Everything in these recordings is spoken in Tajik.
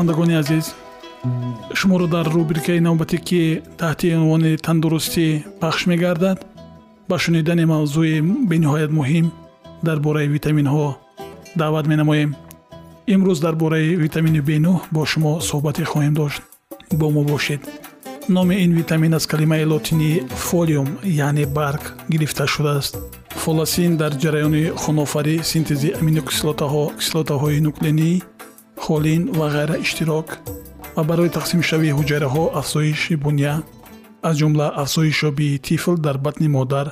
шунавандагони азиз шуморо дар рубрикаи навбатӣ ки таҳти унвони тандурустӣ пахш мегардад. Ба шунидани мавзӯи бениҳоят муҳим дар бораи витаминҳо даъват менамоем. Имрӯз дар бораи витамини б9 бо шумо суҳбате хоҳем дошт. Бо мо бошед. Номи ин витамин аз калимаи лотинии фолиум яъне барг гирифта шудааст. Фоласин дар ҷараёни хунофарӣ синтези аминокислотаҳо кислотаҳои нуклеинӣ холин ва ғайра иштирок ва барои тақсимшавии ҳуҷайраҳо афзоиши буня аз ҷумла афзоишёбии тифл дар батни модар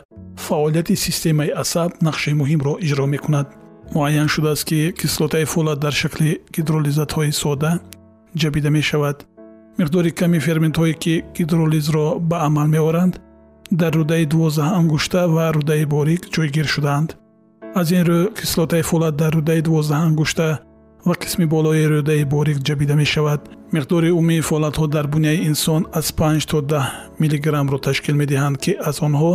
фаъолияти системаи асаб нақши муҳимро иҷро мекунад. муайян шудааст ки кислотаи фолат дар шакли гидролизатҳои сода ҷабида мешавад. миқдори ками ферментҳое ки гидролизро ба амал меоранд дар рӯдаи дувоздаҳ ангушта ва рӯдаи борик ҷойгир шудаанд. аз ин рӯ кислотаи фолат дар рӯдаи дувоздаҳ ангушта ва қисми болои рӯдаи борик ҷабида мешавад. миқдори умумии фолатҳо дар буняи инсон аз 5 то 10 миллиграммро ташкил медиҳанд ки аз онҳо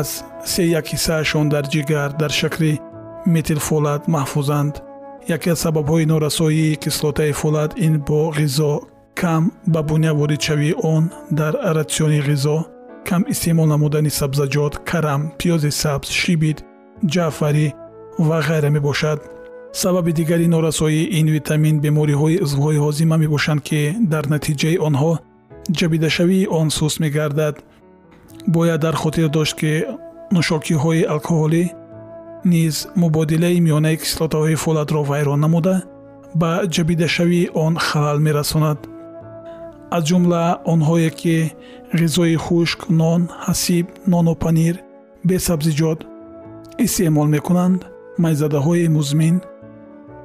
аз се як ҳиссаашон дар ҷигар дар шакли метилфолат маҳфузанд. яке аз сабабҳои норасоии кислотаи фолат ин бо ғизо кам ба буня воридшавии он дар ратсиони ғизо кам истеъмол намудани сабзаҷот карам пиёзи сабз шибит ҷаъфарӣ ва ғайра мебошад сабаби дигари норасоии ин витамин бемориҳои узвҳои ҳозима мебошанд ки дар натиҷаи онҳо ҷабидашавии он суст мегардад. Бояд дар хотир дошт ки нӯшокиҳои алкоҳолӣ низ мубодилаи миёнаи кислотаҳои фолатро вайрон намуда ба ҷабидашавии он халал мерасонад. Аз ҷумла онҳое ки ғизои хушк нон ҳасиб нону панир бесабзиҷот истеъмол мекунанд майзадаҳои музмин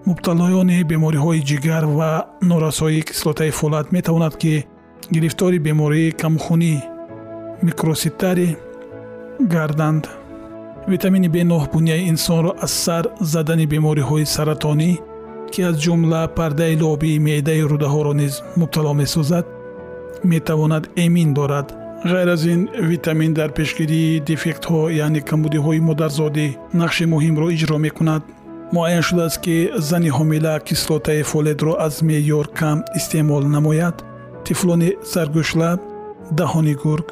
мубталоёни бемориҳои ҷигар ва норасоии кислотаи фолат метавонад ки гирифтори бемории камхунӣ микроситари гарданд витамини б9 буняи инсонро аз сар задани бемориҳои саратонӣ ки аз ҷумла пардаи лобии меъдаи рӯдаҳоро низ мубтало месозад метавонад эмин дорад. Ғайр аз ин витамин дар пешгирии дефектҳо яъне камбудиҳои модарзодӣ нақши муҳимро иҷро мекунад муайян шудааст ки зани ҳомила кислотаи фоледро аз меъёр кам истеъмол намояд. Тифлони саргӯшлаб даҳони гург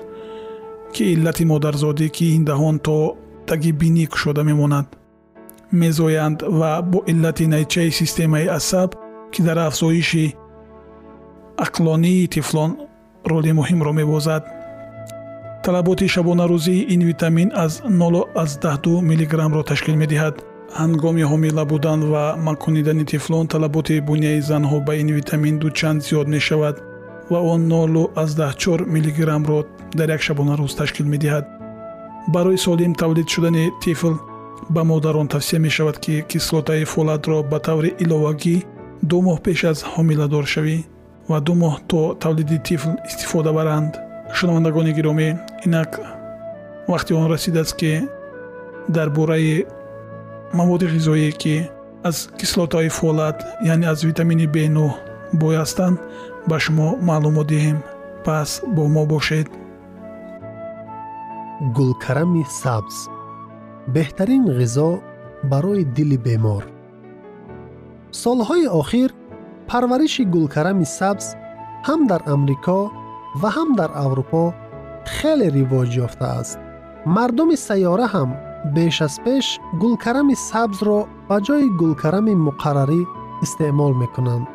ки иллати модарзодӣ ки ин даҳон то таги бинӣ кушода мемонад. Мезоянд ва бо иллати найчаи системаи асаб ки дар афзоиши ақлонии тифлон роли муҳимро мебозад. Талаботи шабонарӯзии ин витамин аз 0 аз 12 миллиграммро ташкил медиҳад ҳангоми ҳомила будан ва маконидани тифлон талаботи буняи занҳо ба ин витамин дучанд зиёд мешавад ва он 014 миллиграммро дар як шабонарӯз ташкил медиҳад. Барои солим тавлид шудани тифл ба модарон тавсия мешавад ки кислотаи фолатро ба таври иловагӣ ду моҳ пеш аз ҳомиладоршавӣ ва ду моҳ то тавлиди тифл истифода баранд. Шунавандагони гиромӣ инак вақти он расидааст ки дар бораи маводи ғизоие ки аз кислотаи фолат яъне аз витамини б9 бой ҳастанд ба шумо маълумот диҳем пас бо мо бошед гулкарами сабз беҳтарин ғизо барои дили бемор солҳои охир парвариши гулкарами сабз ҳам дар амрико ва ҳам дар аврупо хеле ривоҷ ёфтааст мардуми сайёра ҳам беш аз пеш гулкарами сабзро ба ҷои гулкарами муқаррарӣ истеъмол мекунанд.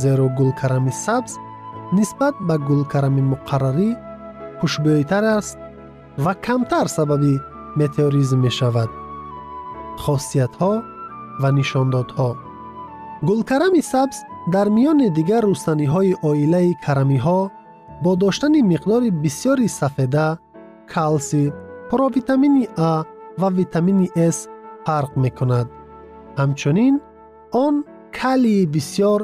Зеро гулкарами сабз нисбат ба гулкарами муқаррарӣ хушбӯйтар аст ва камтар сабаби метеоризм мешавад. Хосиятҳо ва нишондодҳо. Гулкарами сабз дар миёни дигар рустаниҳои оилаи карамиҳо бо доштани миқдори бисёри сафеда калсӣ провитамини а ва витамини с фарқ мекунад ҳамчунин он калии бисёр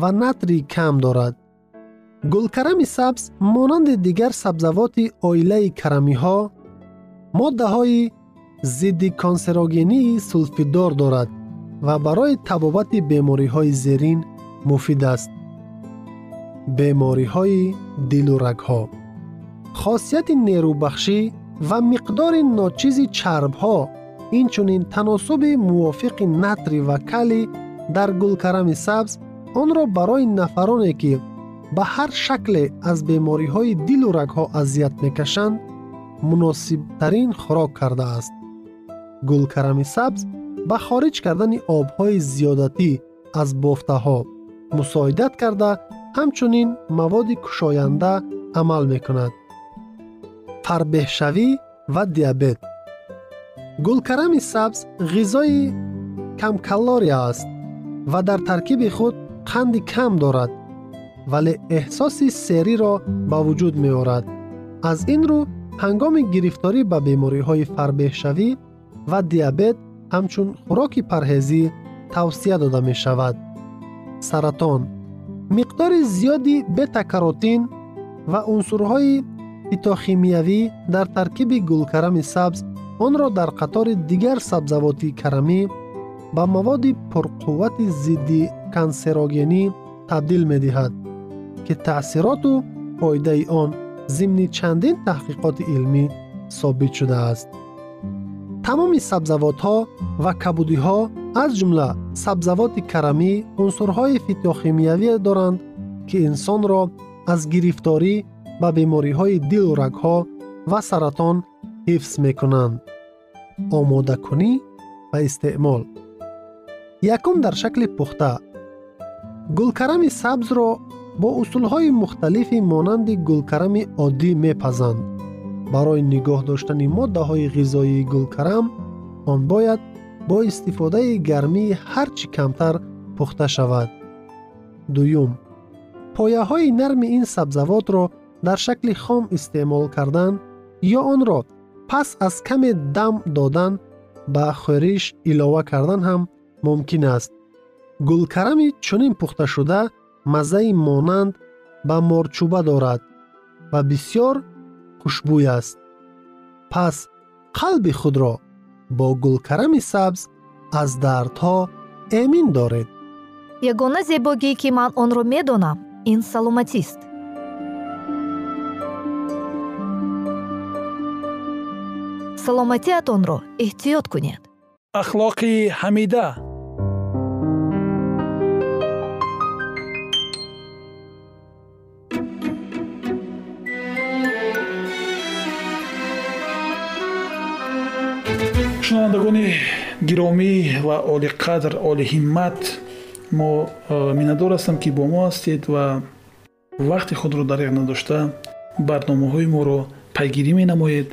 ва натрии кам дорад гулкарами сабз монанди дигар сабзавоти оилаи карамиҳо моддаҳои зидди консерогении сулфидор дорад ва барои табобати бемориҳои зерин муфид аст бемориҳои дилу рагҳо хосияти нерӯбахшӣ ва миқдори ночизи чарбҳо инчунин таносуби мувофиқи натри ва калий дар гулкарами сабз онро барои нафароне ки ба ҳар шакле аз бемориҳои дилу рагҳо азият мекашанд муносибтарин хӯрок кардааст. гулкарами сабз ба хориҷ кардани обҳои зиёдатӣ аз бофтаҳо мусоидат карда ҳамчунин маводи кушоянда амал мекунад фарбеҳшавӣ ва диабет. Гулкарами сабз ғизои камкалория аст ва дар таркиби худ қанди кам дорад вале эҳсоси сериро ба вуҷуд меорад. Аз ин рӯ ҳангоми гирифторӣ ба бемориҳои фарбеҳшавӣ ва диабет ҳамчун хӯроки парҳезӣ тавсия дода мешавад. Саратон. Миқдори зиёди бетакаротин ва унсурҳои фитохимиявӣ дар таркиби гулкарами сабз онро дар қатори дигар сабзавоти карамӣ ба маводи пурқуввати зидди кансерогенӣ табдил медиҳад ки таъсироту фоидаи он зимни чандин таҳқиқоти илмӣ собит шудааст тамоми сабзавотҳо ва кабудиҳо аз ҷумла сабзавоти карамӣ унсурҳои фитохимиявие доранд ки инсонро аз гирифторӣ ба бемориҳои дилу рагҳо ва саратон ҳифз мекунанд омодакунӣ ва истеъмол. Якум дар шакли пухта. Гулкарами сабзро бо усулҳои мухталифи монанди гулкарами оддӣ мепазанд. Барои нигоҳ доштани моддаҳои ғизоии гулкарам он бояд бо истифодаи гармии ҳар чӣ камтар пухта шавад. Дуюм. Пояҳои нарми ин сабзавотро дар шакли хом истеъмол кардан ё онро пас аз каме дам додан ба хӯриш илова кардан ҳам мумкин аст. Гулкарами чунин пухташуда маззаи монанд ба морчӯба дорад ва бисьёр хушбӯй аст. Пас қалби худро бо гулкарами сабз аз дардҳо эмин доред. Ягона зебогӣ ки ман онро медонам ин саломатист саломатиатонро эҳтиёт кунед. Ахлоқи ҳамида. Шунавандагони гиромӣ ва олиқадр олиҳиммат мо миннатдор ҳастам ки бо мо ҳастед ва вақти худро дариқ надошта барномаҳои моро пайгирӣ менамоед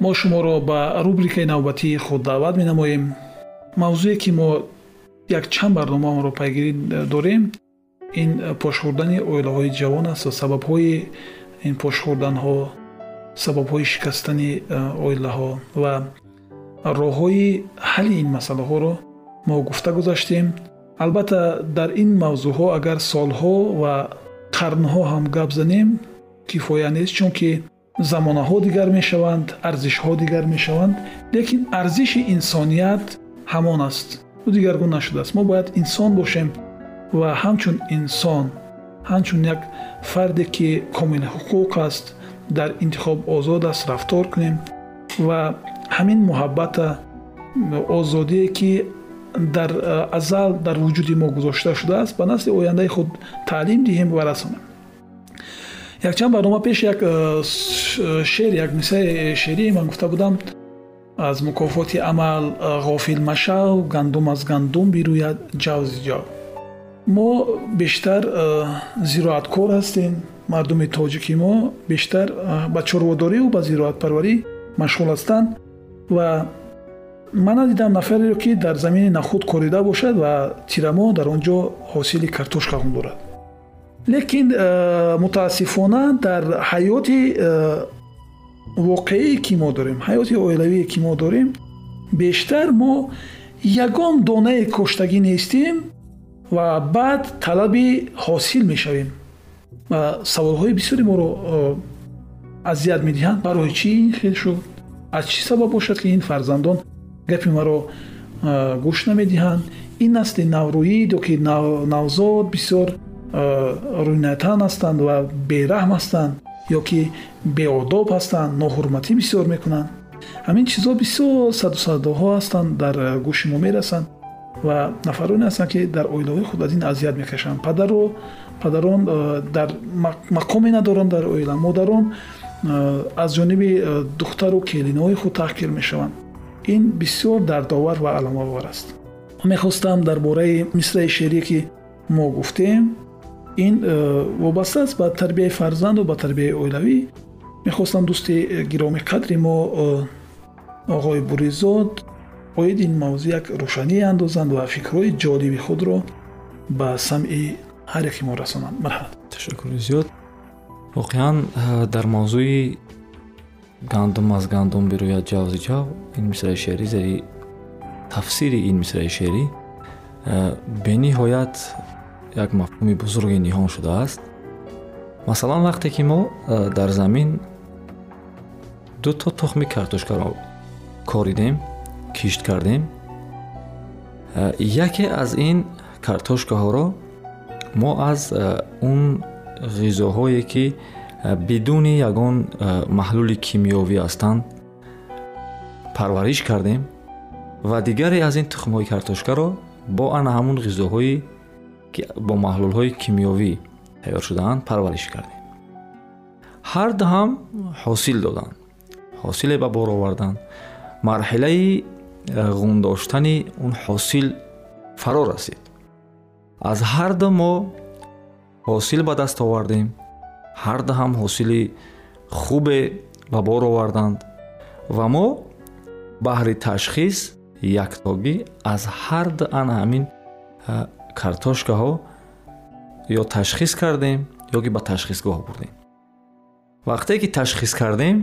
мо шуморо ба рубрикаи навбатии худ даъват менамоем. Мавзӯе ки мо якчанд барномаамро пайгирӣ дорем ин пошхӯрдани оилаҳои ҷавон аст ва сабабҳои ин пошхӯрданҳо сабабҳои шикастани оилаҳо ва роҳҳои ҳалли ин масъалаҳоро мо гуфта гузаштем. Албатта дар ин мавзӯъҳо агар солҳо ва қарнҳо ҳам гап занем кифоя нест чунки замонаҳо дигар мешаванд арзишҳо дигар мешаванд лекин арзиши инсоният ҳамон аст ӯ дигаргун нашудааст мо бояд инсон бошем ва ҳамчун инсон ҳамчун як фарде ки комили ҳуқуқ аст дар интихоб озод аст рафтор кунем ва ҳамин муҳаббата озодие ки дар азал дар вуҷуди мо гузошта шудааст ба насли ояндаи худ таълим диҳем ва расонем якчанд барнома пеш як шер як мисраи шеърие ман гуфта будам. Аз мукофоти амал ғофил машав гандум аз гандум бирӯяд ҷавзи ҷав мо бештар зироаткор ҳастем. Мардуми тоҷики мо бештар ба чорводориву ба зироатпарварӣ машғул ҳастанд ва ман надидам нафареро ки дар замини нахуд корида бошад ва тирамо дар он ҷо ҳосили картошкаҳон дорад лекин мутаассифона дар ҳаёти воқеие ки мо дорем ҳаёти оилавие ки мо дорем бештар мо ягон донае коштагӣ нестем ва баъд талаби ҳосил мешавем ва саволҳои бисёре моро азият медиҳанд барои чӣ ин хел шуд аз чӣ сабаб бошад ки ин фарзандон гапи маро гӯш намедиҳанд ин насли наврӯӣ ё ки навзод бисёр рӯйнатан ҳастанд ва бераҳм ҳастанд ё ки беодоб ҳастанд ноҳурматӣ бисёр мекунанд ҳамин чизҳо бисёр саду садоҳо ҳастанд дар гӯши мо мерасанд ва нафароне ҳастанд ки дар оилаҳои худ аз ин азият мекашанд падаро падарон дар мақоме надоранд дар оила модарон аз ҷониби духтару келинаҳои худ таҳқир мешаванд ин бисёр дардовар ва аламовар аст мехостам дар бораи мисраи шеърие ки мо гуфтем ин вобаста аст ба тарбияи фарзанду ба тарбияи оилавӣ. Мехостам дӯсти гиромӣ қадри мо оғои буризод оид ин мавзӯъ як рӯшание андозанд ва фикрҳои ҷолиби худро ба самъи ҳар яке мо расонанд. Марҳамат ташаккури зиёд. Воқеан дар мавзӯи гандум аз гандум бирӯяд ҷавзи ҷав ин мисраи шеърӣ зери тафсири ин мисраи шеърӣ бениҳоят як мафҳуми бузурге ниҳон шудааст масалан вақте ки мо дар замин ду то тухми картошкаро коридем кишт кардем. Яке аз ин картошкаҳоро мо аз он ғизоҳое ки бидуни ягон маҳлули кимиёвӣ ҳастанд парвариш кардем ва дигаре аз ин тухмҳои картошкаро бо ана ҳамун ғизоҳои бо маҳлулҳои кимиёвӣ тайёр шудаанд парвариш кардем ҳар ду ҳам ҳосил доданд ҳосиле ба бор оварданд марҳилаи ғундоштани он ҳосил фаро расид аз ҳар ду мо ҳосил ба даст овардем ҳар ду ҳам ҳосили хубе ба бор оварданд ва мо баҳри ташхис яктогӣ аз ҳар ду ана ҳамин картошкаҳо ё ташхис кардем ё ки ба ташхисгоҳ бурдем. Вақте ки ташхис кардем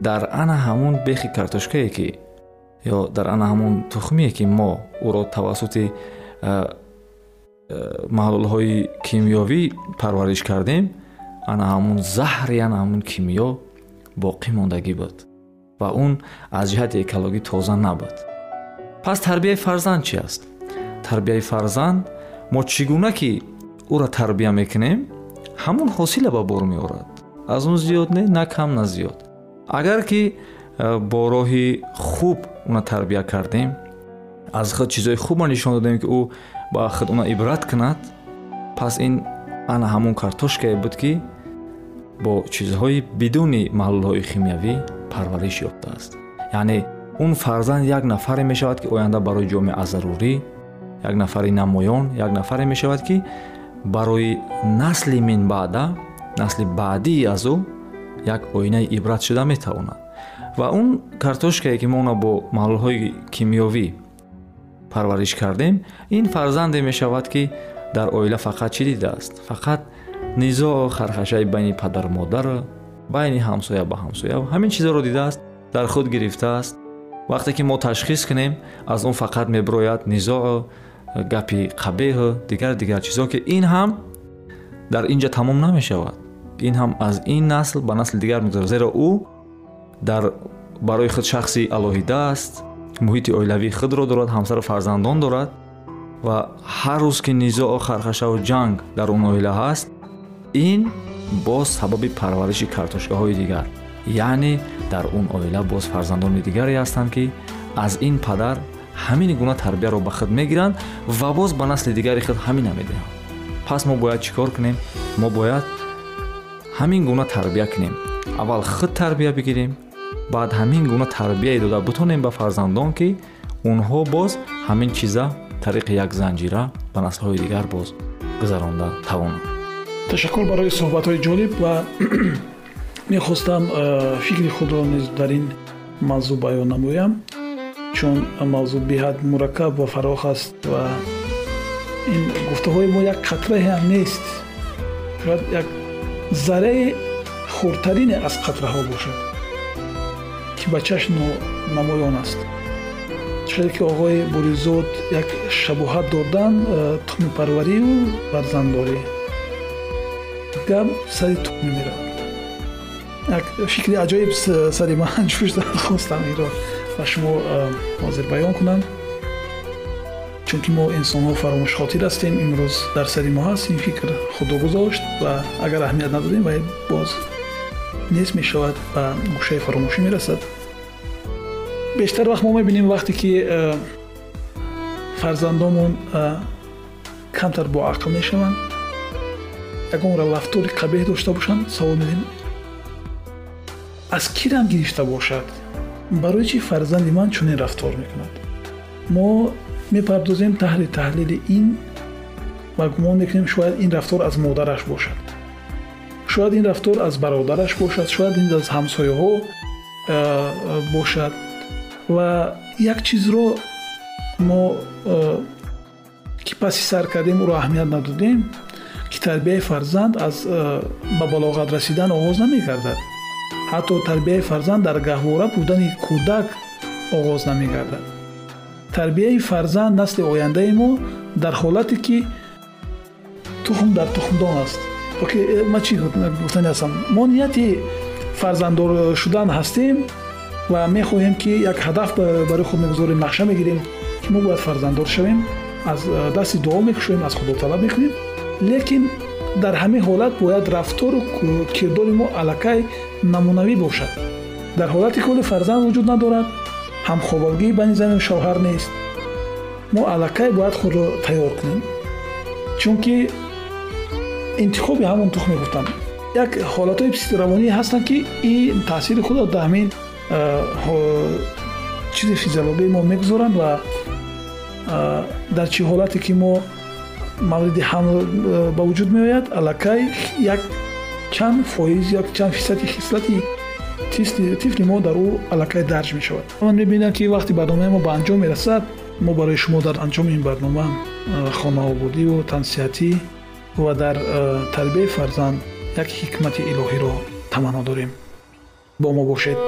дар ана ҳамун бехи картошкае ки ё дар ана ҳамун тухмие ки мо ӯро тавассути маҳлулҳои кимиёвӣ парвариш кардем ана ҳамун заҳри ана ҳамун кимиё боқӣ мондагӣ буд ва он аз ҷиҳати экологӣ тоза набуд. Пас тарбияи фарзанд чи аст тарбияи фарзанд мо чӣ гуна ки ӯро тарбия мекунем ҳамон ҳосиле ба бор меорад аз он зиёд не на кам на зиёд агар ки э, бо роҳи хуб уна тарбия кардем аз худ чизҳои хубро нишон додем ки ӯ ба худ уна ибрат кунад пас ин ана ҳамон картошкае буд ки бо чизҳои бидуни маҳлулҳои химиявӣ парвариш ёфтааст яъне он фарзанд як нафаре мешавад ки оянда барои ҷомеа зарурӣ як нафари намоён як нафаре мешавад ки барои насли минбаъда насли баъдии аз ӯ як оинаи ибрат шуда метавонад. Ва он картошкае ки мо оно бо маҳлулҳои кимиёвӣ парвариш кардем ин фарзанде мешавад ки дар оила фақат чӣ дидааст? Фақат низоъу хархашаи байни падару модару байни ҳамсоя ба ҳамсоя ҳамин чизҳоро дидааст дар худ гирифтааст. Вақте ки мо ташхис кунем аз он фақат мебирояд низоъу гапи қабеҳу дигар дигар чизҳо ки ин ҳам дар ин ҷо тамом намешавад ин ҳам аз ин насл ба насли дигар мегузарад зеро ӯ дар барои худ шахси алоҳида аст муҳити оилавии худро дорад ҳамсару фарзандон дорад ва ҳар рӯз ки низоу хархашаву ҷанг дар он оила ҳаст ин боз сабаби парвариши картошкаҳои дигар яъне дар он оила боз фарзандони дигаре ҳастанд ки аз ин падар ҳамин гуна тарбияро ба худ мегиранд ва боз ба насли дигари худ ҳамина медиҳанд пас мо бояд чӣ кор кунем? Мо бояд ҳамин гуна тарбия кунем. Аввал худ тарбия бигирем баъд ҳамин гуна тарбияе дода бутонем ба фарзандон ки онҳо боз ҳамин чиза тариқи як занҷира ба наслҳои дигар боз гузаронда тавонанд. Ташаккур барои суҳбатҳои ҷолиб ва мехостам э, фикри худро низ дар ин мавзӯъ баён намоям чун мавзӯъ беҳад мураккаб ва фароғ аст ва ин гуфтаҳои мо як қатраи ҳам нест. Шояд як зарраи хурдтарине аз қатраҳо бошад ки ба чашм намоён аст. Шояд ки оғои буризод як шабоҳат доданд э, тухмипарварию фарзанддорӣ гап сари тухм меравад як фикри аҷоиб сари ман ҷӯш зад хостам инро ба шумо ҳозир баён кунам чунки мо инсонҳо фаромӯшхотир ҳастем имрӯз дар сари мо ҳаст ин фикр худо гузошт ва агар аҳамият надодем вай боз нест мешавад ба гӯшаи фаромӯшӣ мерасад бештар вақт мо мебинем вақте ки фарзандонмон камтар боақл мешаванд ягон рафтори қабеҳ дошта бошанд савол медем аз кирам гирифта бошад барои чӣ фарзанди ман чунин рафтор мекунад мо мепардозем таҳли таҳлили ин ва гумон мекунем шояд ин рафтор аз модараш бошад шояд ин рафтор аз бародараш бошад шояд ин аз ҳамсояҳо бошад ва як чизро мо ки паси сар кардем ӯро аҳамият надодем ки тарбияи фарзанд аз ба балоғат расидан оғоз намегардад ҳатто тарбияи фарзанд дар гаҳвора будани кӯдак оғоз намегардад. Тарбияи фарзанд насли ояндаи мо дар ҳолате ки тухм дар тухмдон аст. Э, ма чӣ гуфтани ҳастам. Мо нияти фарзанддор шудан ҳастем ва мехоҳем ки як ҳадаф барои худ мегузорем нақша мегирем ки мо бояд фарзанддор шавем аз э, дасти дуо мекушоем аз худо талаб мекунем лекин дар ҳамин ҳолат бояд рафтору кирдори мо аллакай намунавӣ бошад дар ҳолате ки оли фарзанд вуҷуд надорад ҳамхобалгӣ байни зану шавҳар нест мо аллакай бояд худро тайёр кунем чунки интихоби ҳамон тухм мегуфтам як ҳолатҳои психиравонӣ ҳастанд ки ин таъсири худро дар ҳамин чизи физиологияи мо мегузоранд ва дар чӣ ҳолате ки мо мавриди ҳамл ба вуҷуд меояд аллакай як чанд фоиз як чанд фисади хислати тифли мо дар ӯ аллакай дарҷ мешавад ман мебинам ки вақти барномаи мо ба анҷом мерасад мо барои шумо дар анҷоми ин барнома хонаобудию тансиҳатӣ ва дар тарбияи фарзанд як ҳикмати илоҳиро таманно дорем бо мо бошед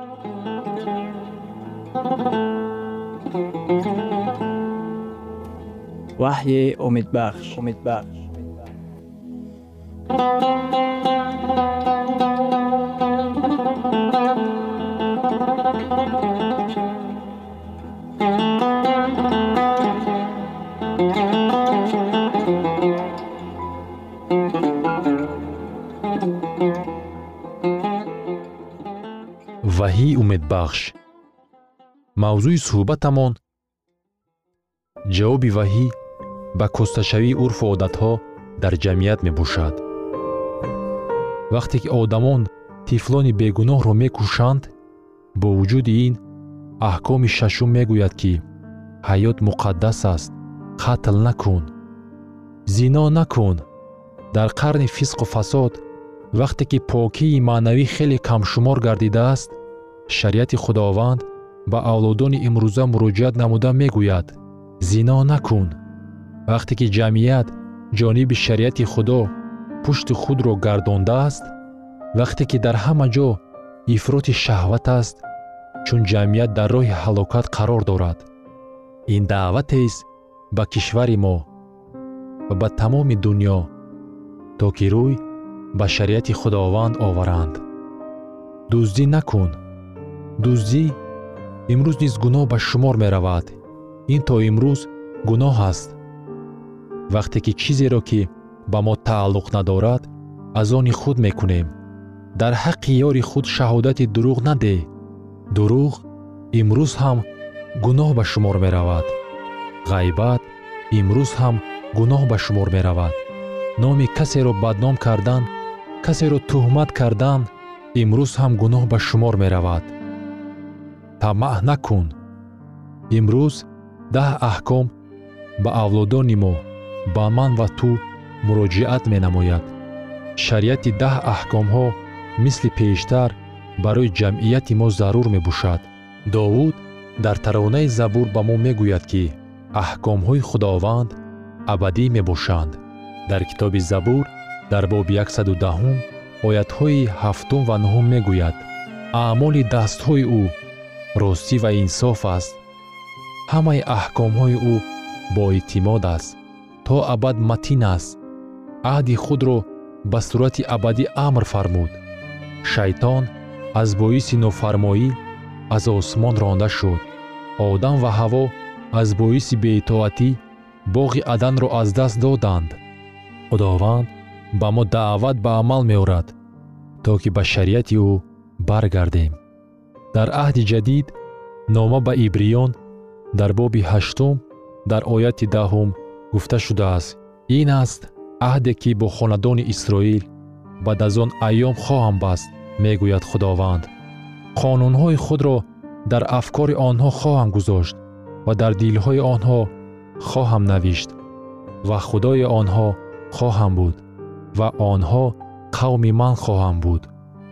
وحی امید بخش امید بخش وаҳии умедбахш мавзӯи суҳбатамон جوابی ваҳӣ ба кӯсташавии урфу одатҳо дар ҷамъият мебошад. Вақте ки одамон тифлони бегуноҳро мекушанд бо вуҷуди ин аҳкоми шашум мегӯяд ки ҳаёт муқаддас аст қатл накун. Зино накун. Дар қарни фисқу фасод вақте ки покии маънавӣ хеле камшумор гардидааст шариати худованд ба авлодони имрӯза муроҷиат намуда мегӯяд. Зино накун вақте ки ҷамъият ҷониби шариати худо пушти худро гардондааст вақте ки дар ҳама ҷо ифроти шаҳват аст чун ҷамъият дар роҳи ҳалокат қарор дорад. Ин даъватест ба кишвари мо ва ба тамоми дуньё то ки рӯй ба шариати худованд оваранд. Дуздӣ накун. Дуздӣ имрӯз низ гуноҳ ба шумор меравад. Ин то имрӯз гуноҳ аст вақте ки чизеро ки ба мо тааллуқ надорад аз они худ мекунем. Дар ҳаққи ёри худ шаҳодати дурӯғ надеҳ дурӯғ имрӯз ҳам гуноҳ ба шумор меравад. Ғайбат имрӯз ҳам гуноҳ ба шумор меравад. Номи касеро бадном кардан касеро тӯҳмат кардан имрӯз ҳам гуноҳ ба шумор меравад. Тамаъ накун. Имрӯз даҳ аҳком ба авлодони мо ба ман ва ту муроҷиат менамояд. Шариати даҳ аҳкомҳо мисли пештар барои ҷамъияти мо зарур мебошад. Довуд дар таронаи забур ба мо мегӯяд ки аҳкомҳои худованд абадӣ мебошанд. Дар китоби забур дар боби 110 оятҳои ҳафтум ва нуҳум мегӯяд. Аъмоли дастҳои ӯ ростӣ ва инсоф аст. Ҳамаи аҳкомҳои ӯ боэътимод аст то абад матин аст. Аҳди худро ба сурати абадӣ амр фармуд. Шайтон аз боиси нофармоӣ аз осмон ронда шуд. Одам ва ҳаво аз боиси беитоатӣ боғи аданро аз даст доданд. Худованд ба мо даъват ба амал меорад то ки ба шариати ӯ баргардем. Дар аҳди ҷадид нома ба ибриён дар боби ҳаштум дар ояти даҳум гуфта шудааст. ин аст аҳде ки бо хонадони исроил баъд аз он айём хоҳам баст мегӯяд худованд. Қонунҳои худро дар афкори онҳо хоҳам гузошт ва дар дилҳои онҳо хоҳам навишт ва худои онҳо хоҳам буд ва онҳо қавми ман хоҳам буд.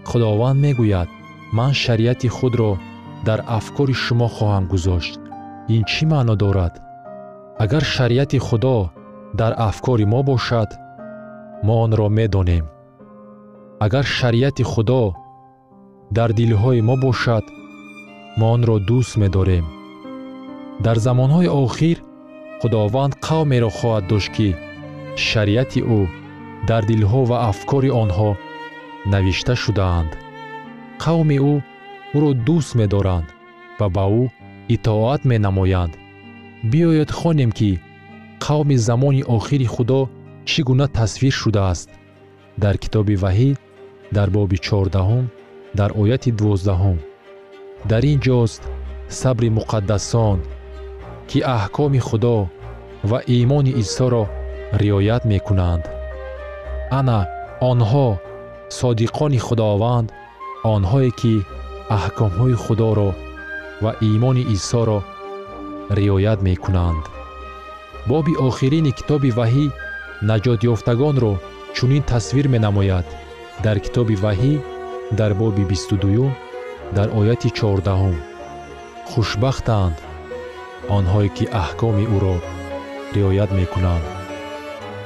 Худованд мегӯяд ман шариати худро дар афкори шумо хоҳам гузошт. Ин чӣ маъно дорад агар шариати худо дар афкори мо бошад мо онро медонем. Агар шариати худо дар дилҳои мо бошад мо онро дӯст медорем. Дар замонҳои охир худованд қавмеро хоҳад дошт ки шариати ӯ дар дилҳо ва афкори онҳо навишта шудаанд. Қавми ӯ ӯро дӯст медоранд ва ба ӯ итоат менамоянд биёед хонем ки қавми замони охири худо чӣ гуна тасвир шудааст. Дар китоби ваҳӣ дар боби чордаҳум дар ояти дувоздаҳум дар ин ҷост сабри муқаддасон ки аҳкоми худо ва имони исоро риоят мекунанд. Ана онҳо содиқони худованд онҳое ки аҳкомҳои худоро ва имони исоро риоят мекунанд. Боби охирини китоби ваҳӣ наҷотёфтагонро чунин тасвир менамояд. Дар китоби ваҳӣ дар боби бисту дуюм дар ояти чордаҳум. Хушбахтанд онҳое ки аҳкоми ӯро риоят мекунанд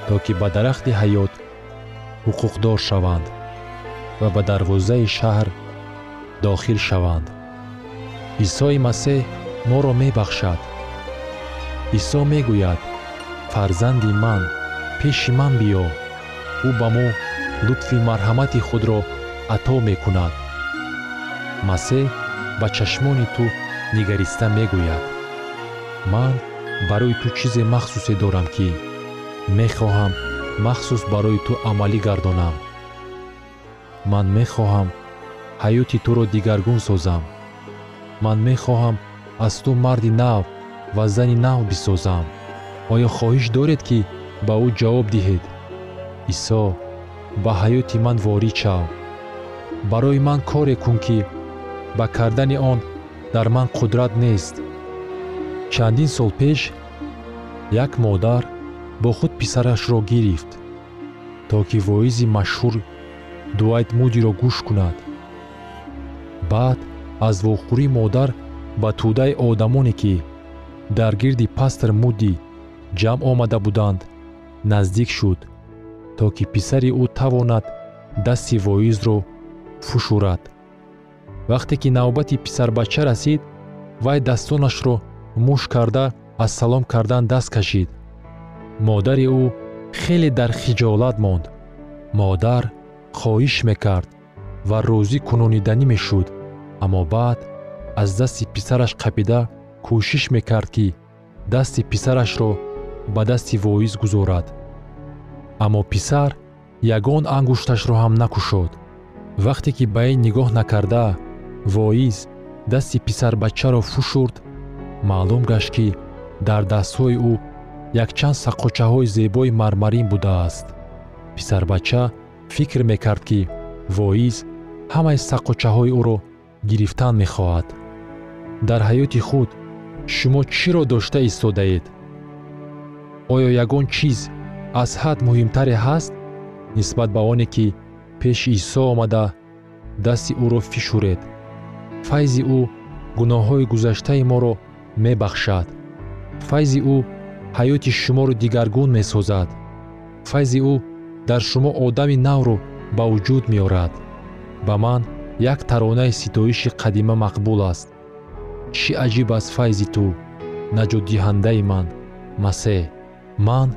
то ки ба дарахти ҳаёт ҳуқуқдор шаванд ва ба дарвозаи шаҳр дохил шаванд. Исои масеҳ моро мебахшад исо мегӯяд фарзанди ман пеши ман биё ӯ ба мо лутфи марҳамати худро ато мекунад масеҳ ба чашмони ту нигариста мегӯяд ман барои ту чизе махсусе дорам ки мехоҳам махсус барои ту амалӣ гардонам. Ман мехоҳам ҳаёти туро дигаргун созам. Ман мехоҳам аз ту марди нав ва зани нав бисозам. Оё хоҳиш доред ки ба ӯ ҷавоб диҳед. Исо ба ҳаёти ман ворид шав барои ман коре кун ки ба кардани он дар ман қудрат нест. Чандин сол пеш як модар бо худ писарашро гирифт то ки воизи машҳур дуайт мудиро гӯш кунад. Баъд аз вохӯрӣ модар ба тӯдаи одамоне ки дар гирди пастр муди ҷамъ омада буданд наздик шуд то ки писари ӯ тавонад дасти воизро фушурад. Вақте ки навбати писарбача расид вай дастонашро муш карда аз салом кардан даст кашид. Модари ӯ хеле дар хиҷолат монд. Модар хоҳиш мекард ва розӣ кунониданӣ мешуд. Аммо баъд аз дасти писараш қапида кӯшиш мекард ки дасти писарашро ба дасти воиз гузорад. Аммо писар ягон ангушташро ҳам накушод. Вақте ки ба ин нигоҳ накарда воиз дасти писарбачаро фушурд маълум гашт ки дар дастҳои ӯ якчанд саққочаҳои зебои мармарин будааст. Писарбача фикр мекард ки воиз ҳамаи саққочаҳои ӯро гирифтан мехоҳад. Дар ҳаёти худ шумо чиро дошта истодаед? Оё ягон чиз аз ҳад муҳимтаре ҳаст нисбат ба оне ки пеши исо омада дасти ӯро фишуред. Файзи ӯ гуноҳҳои гузаштаи моро мебахшад. Файзи ӯ ҳаёти шуморо дигаргун месозад. Файзи ӯ дар шумо одами навро ба вуҷуд меорад. Ба ман як таронаи ситоиши қадима мақбул аст чӣ аҷиб аст файзи ту наҷотдиҳандаи ман? Масеҳ ман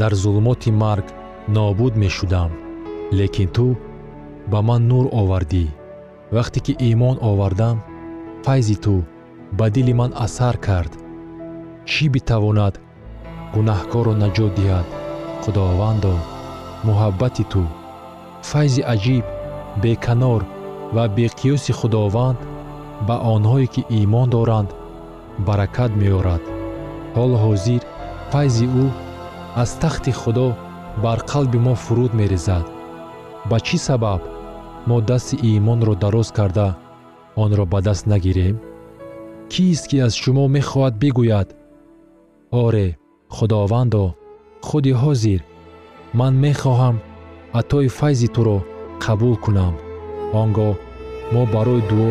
дар зулумоти марг нобуд мешудам лекин ту ба ман нур овардӣ. Вақте ки имон овардам файзи ту ба дили ман асар кард. Чӣ битавонад гунаҳкорро наҷот диҳад? Худовандо муҳаббати ту. Файзи аҷиб беканор ва беқиёси худованд ба онҳое ки имон доранд баракат меорад. Ҳоло ҳозир файзи ӯ аз тахти худо бар қалби мо фуруд мерезад. Ба чӣ сабаб мо дасти имонро дароз карда онро ба даст нагирем? Кист ки аз шумо мехоҳад бигӯяд? Оре худовандо худи ҳозир ман мехоҳам атои файзи туро қабул кунам. Он гоҳ мо барои дуо